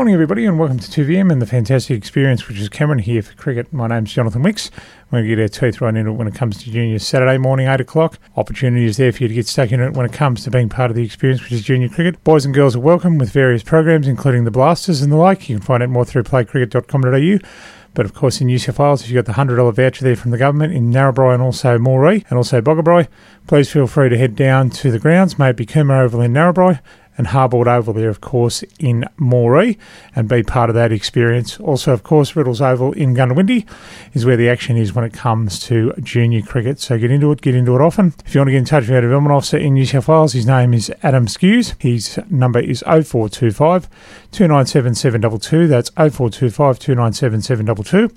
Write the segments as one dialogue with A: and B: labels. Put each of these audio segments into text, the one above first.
A: Morning, everybody, and welcome to 2VM and the fantastic experience, which is Cameron here for cricket. My name's Jonathon Wicks. We're going to get our teeth right into it when it comes to junior Saturday morning, 8 o'clock. Opportunities there for you to get stuck in it when it comes to being part of the experience, which is junior cricket. Boys and girls are welcome with various programs, including the Blasters and the like. You can find out more through playcricket.com.au. But of course, in New South Wales, if you've got the $100 voucher there from the government in Narrabri and also Moree and also Boggabri, please feel free to head down to the grounds, maybe Coomera Oval in Narrabri, and Harbord Oval there, of course, in Moree and be part of that experience. Also, of course, Riddles Oval in Goondiwindi is where the action is when it comes to junior cricket. So get into it, get into it often. If you want to get in touch with our development officer in New South Wales, his name is Adam Skews. His number is 0425 297 722. That's 0425 297 722.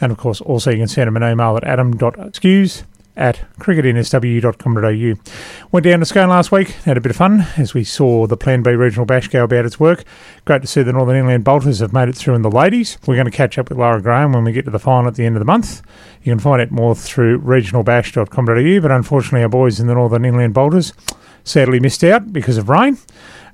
A: And of course, also you can send him an email at adam.skews at cricketnsw.com.au. Went down to Scone last week, had a bit of fun as we saw the Plan B Regional Bash go about its work. Great to see the Northern Inland Bolters have made it through in the ladies. We're going to catch up with Lara Graham when we get to the final at the end of the month. You can find out more through regionalbash.com.au, but unfortunately, our boys in the Northern Inland Bolters sadly missed out because of rain.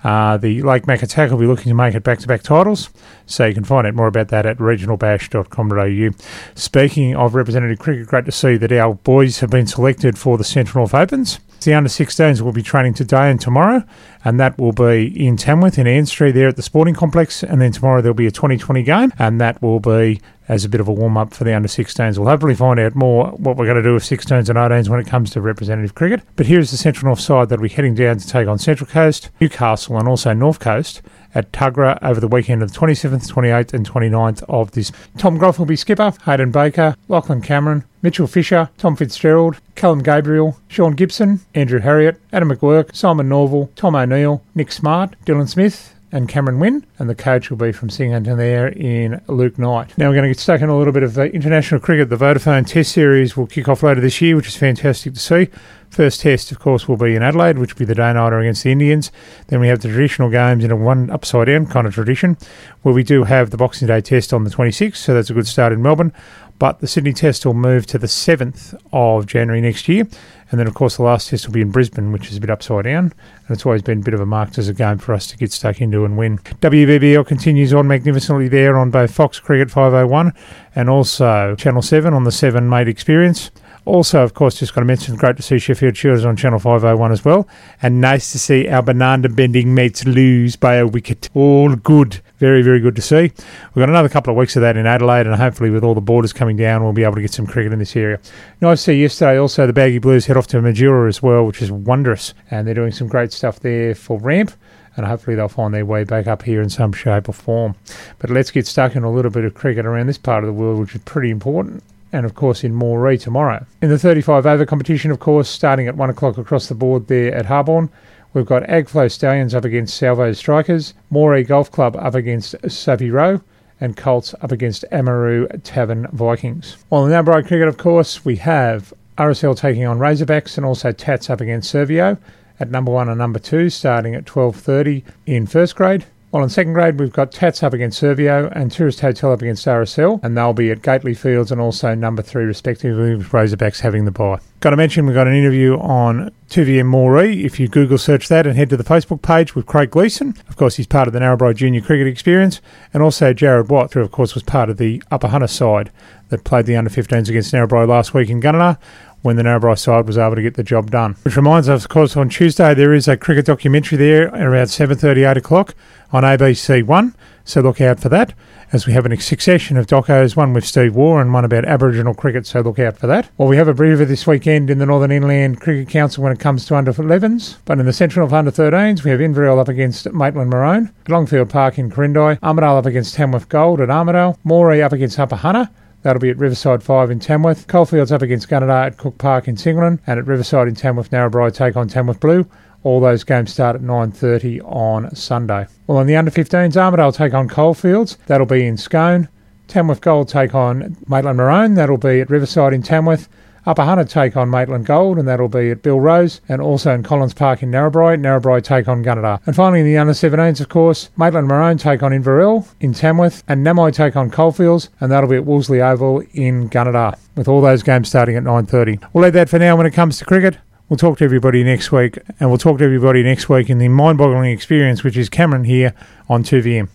A: Uh, the Lake Macatac will be looking to make it back to back titles, so you can find out more about that at regionalbash.com.au. Speaking of representative cricket, great to see that our boys have been selected for the Central North Opens. The under 16s will be training today and tomorrow, and that will be in Tamworth in Anstree there at the sporting complex. And then tomorrow there'll be a 2020 game, and that will be as a bit of a warm up for the under 16s. We'll hopefully find out more what we're going to do with 16s and 18s when it comes to representative cricket. But here's the Central North side that'll be heading down to take on Central Coast, Newcastle, and also North Coast at Tuggerah over the weekend of the 27th, 28th, and 29th of this. Tom Groff will be skipper, Hayden Baker, Lachlan Cameron, Mitchell Fisher, Tom Fitzgerald, Callum Gabriel, Sean Gibson, Andrew Harriott, Adam McGuirk, Simon Norval, Tom O'Neill, Nick Smart, Dylan Smith, and Cameron Wynn, and the coach will be from Singleton there in Luke Knight. Now we're going to get stuck in a little bit of international cricket. The Vodafone Test Series will kick off later this year, which is fantastic to see. First test, of course, will be in Adelaide, which will be the day nighter against the Indians. Then we have the traditional games in a one upside down kind of tradition, where we do have the Boxing Day test on the 26th, so that's a good start in Melbourne. But the Sydney test will move to the 7th of January next year. And then, of course, the last test will be in Brisbane, which is a bit upside down. And it's always been a bit of a marked as a game for us to get stuck into and win. WBBL continues on magnificently there on both Fox Cricket 501 and also Channel 7 on the 7 Mate Experience. Also, of course, just got to mention, great to see Sheffield Shield on Channel 501 as well. And nice to see our banana bending mates lose by a wicket. All good. Very, very good to see. We've got another couple of weeks of that in Adelaide, and hopefully, with all the borders coming down, we'll be able to get some cricket in this area. Nice to see yesterday also the Baggy Blues head off to Mildura as well, which is wondrous. And they're doing some great stuff there for ramp and hopefully they'll find their way back up here in some shape or form. But let's get stuck in a little bit of cricket around this part of the world, which is pretty important and of course in Moree tomorrow. In the 35 over competition, of course, starting at 1 o'clock across the board there at Harborne, we've got Agflow Stallions up against Salvo Strikers, Moree Golf Club up against Savvy Row, and Colts up against Amaroo Tavern Vikings. While in Narrabri cricket, of course, we have RSL taking on Razorbacks and also Tats up against Servio at number one and number two, starting at 12.30 in first grade. While in second grade, we've got Tats up against Servio and Tourist Hotel up against RSL, and they'll be at Gately Fields and also number three, respectively, with Razorbacks having the bye. Got to mention, we've got an interview on 2VM Moree. If you Google search that and head to the Facebook page with Craig Gleeson, of course, he's part of the Narrabri Junior Cricket Experience, and also Jared Watt, who, of course, was part of the Upper Hunter side that played the under 15s against Narrabri last week in Gunnedah when the Narrabri side was able to get the job done. Which reminds us, of course, on Tuesday there is a cricket documentary there around 7.30, 8 o'clock on ABC One, so look out for that. As we have a succession of docos, one with Steve Waugh and one about Aboriginal cricket, so look out for that. Well, we have a breather this weekend in the Northern Inland Cricket Council when it comes to under 11s, but in the Central of under 13s, we have Inverell up against Maitland Maroon, Longfield Park in Corindai, Armidale up against Tamworth Gold at Armidale, Moree up against Upper Hunter, That'll be at Riverside 5 in Tamworth. Coalfields up against Gunnedah at Cook Park in Singleton. And at Riverside in Tamworth, Narrabri take on Tamworth Blue. All those games start at 9.30 on Sunday. Well, on the under-15s, Armidale take on Coalfields. That'll be in Scone. Tamworth Gold take on Maitland Maroon. That'll be at Riverside in Tamworth. Upper Hunter take on Maitland Gold, and that'll be at Bill Rose, and also in Collins Park in Narrabri. Narrabri take on Gunnedah. And finally, in the under 17s, of course, Maitland Maroon take on Inverell in Tamworth, and Namoi take on Coalfields, and that'll be at Wolseley Oval in Gunnedah, with all those games starting at 9.30. We'll leave that for now when it comes to cricket. We'll talk to everybody next week, and we'll talk to everybody next week in the mind boggling experience, which is Cameron here on 2VM.